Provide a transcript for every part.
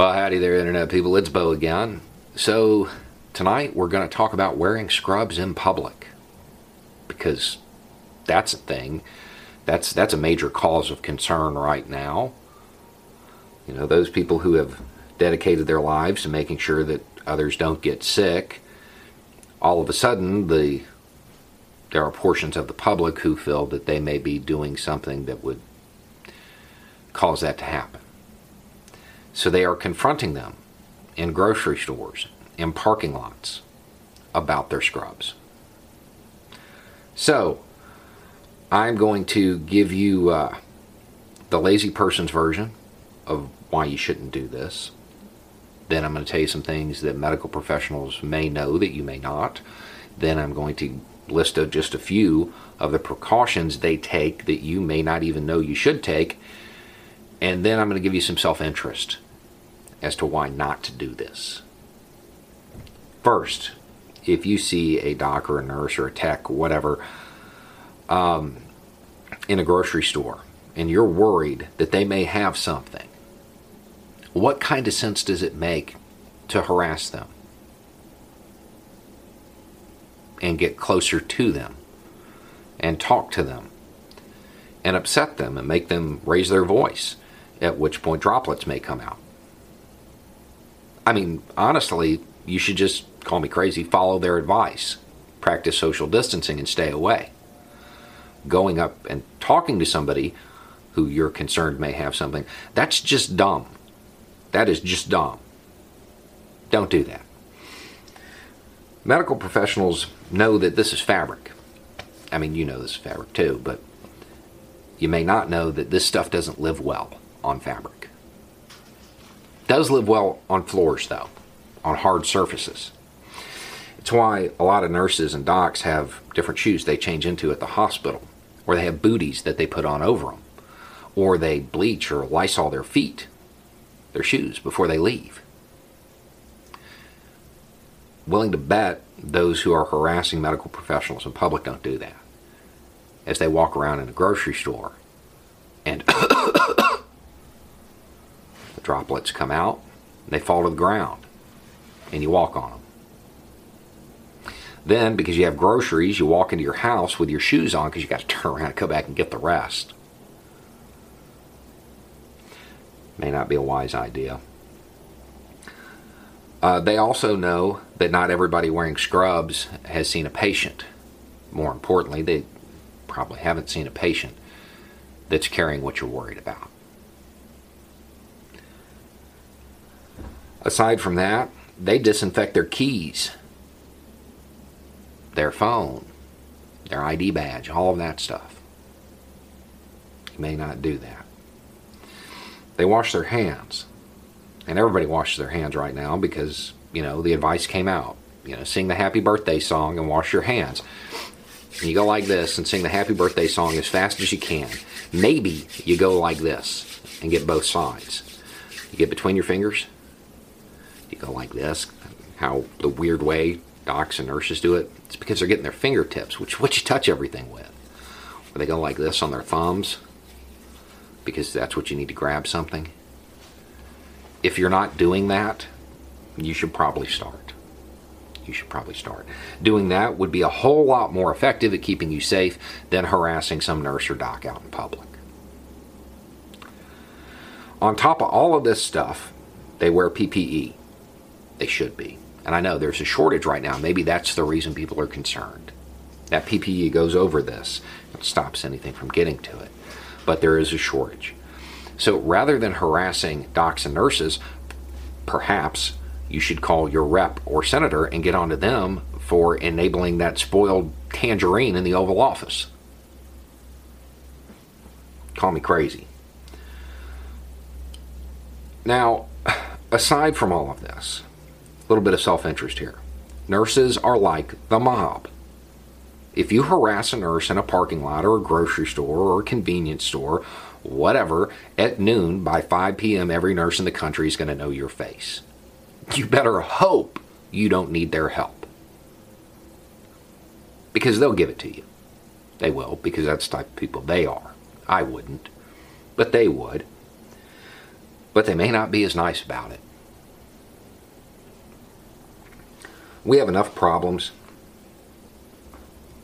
Well, howdy there, Internet people. It's Bo again. So, tonight we're going to talk about wearing scrubs in public because that's a thing. That's, that's a major cause of concern right now. You know, those people who have dedicated their lives to making sure that others don't get sick, all of a sudden, the there are portions of the public who feel that they may be doing something that would cause that to happen. So they are confronting them in grocery stores, in parking lots, about their scrubs. So, I'm going to give you uh, the lazy person's version of why you shouldn't do this. Then I'm going to tell you some things that medical professionals may know that you may not. Then I'm going to list just a few of the precautions they take that you may not even know you should take and then I'm going to give you some self interest as to why not to do this. First, if you see a doc or a nurse or a tech, whatever, um, in a grocery store and you're worried that they may have something, what kind of sense does it make to harass them and get closer to them and talk to them and upset them and make them raise their voice? At which point droplets may come out. I mean, honestly, you should just call me crazy, follow their advice, practice social distancing, and stay away. Going up and talking to somebody who you're concerned may have something, that's just dumb. That is just dumb. Don't do that. Medical professionals know that this is fabric. I mean, you know this is fabric too, but you may not know that this stuff doesn't live well on fabric. Does live well on floors though, on hard surfaces. It's why a lot of nurses and docs have different shoes they change into at the hospital, or they have booties that they put on over them, or they bleach or Lysol their feet, their shoes, before they leave. Willing to bet those who are harassing medical professionals in public don't do that. As they walk around in a grocery store and droplets come out, they fall to the ground, and you walk on them. Then, because you have groceries, you walk into your house with your shoes on because you got to turn around and come back and get the rest. May not be a wise idea. Uh, they also know that not everybody wearing scrubs has seen a patient. More importantly, they probably haven't seen a patient that's carrying what you're worried about. Aside from that, they disinfect their keys, their phone, their ID badge, all of that stuff. You may not do that. They wash their hands. And everybody washes their hands right now because, you know, the advice came out. You know, sing the happy birthday song and wash your hands. And you go like this and sing the happy birthday song as fast as you can. Maybe you go like this and get both sides. You get between your fingers you go like this, how the weird way docs and nurses do it, it's because they're getting their fingertips, which what you touch everything with. Or they go like this on their thumbs, because that's what you need to grab something. If you're not doing that, you should probably start. You should probably start. Doing that would be a whole lot more effective at keeping you safe than harassing some nurse or doc out in public. On top of all of this stuff, they wear PPE. They should be. And I know there's a shortage right now. Maybe that's the reason people are concerned. That PPE goes over this. It stops anything from getting to it. But there is a shortage. So rather than harassing docs and nurses, perhaps you should call your rep or senator and get onto them for enabling that spoiled tangerine in the Oval Office. Call me crazy. Now, aside from all of this, little bit of self interest here. Nurses are like the mob. If you harass a nurse in a parking lot or a grocery store or a convenience store, whatever, at noon by 5 p.m., every nurse in the country is going to know your face. You better hope you don't need their help. Because they'll give it to you. They will, because that's the type of people they are. I wouldn't, but they would. But they may not be as nice about it. We have enough problems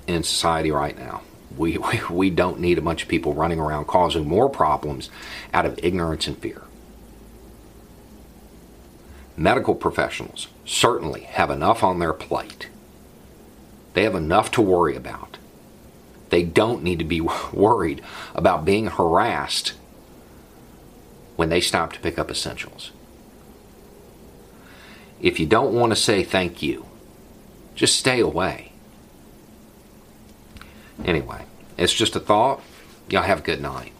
in society right now. We, we, we don't need a bunch of people running around causing more problems out of ignorance and fear. Medical professionals certainly have enough on their plate. They have enough to worry about. They don't need to be worried about being harassed when they stop to pick up essentials. If you don't want to say thank you, just stay away. Anyway, it's just a thought. Y'all have a good night.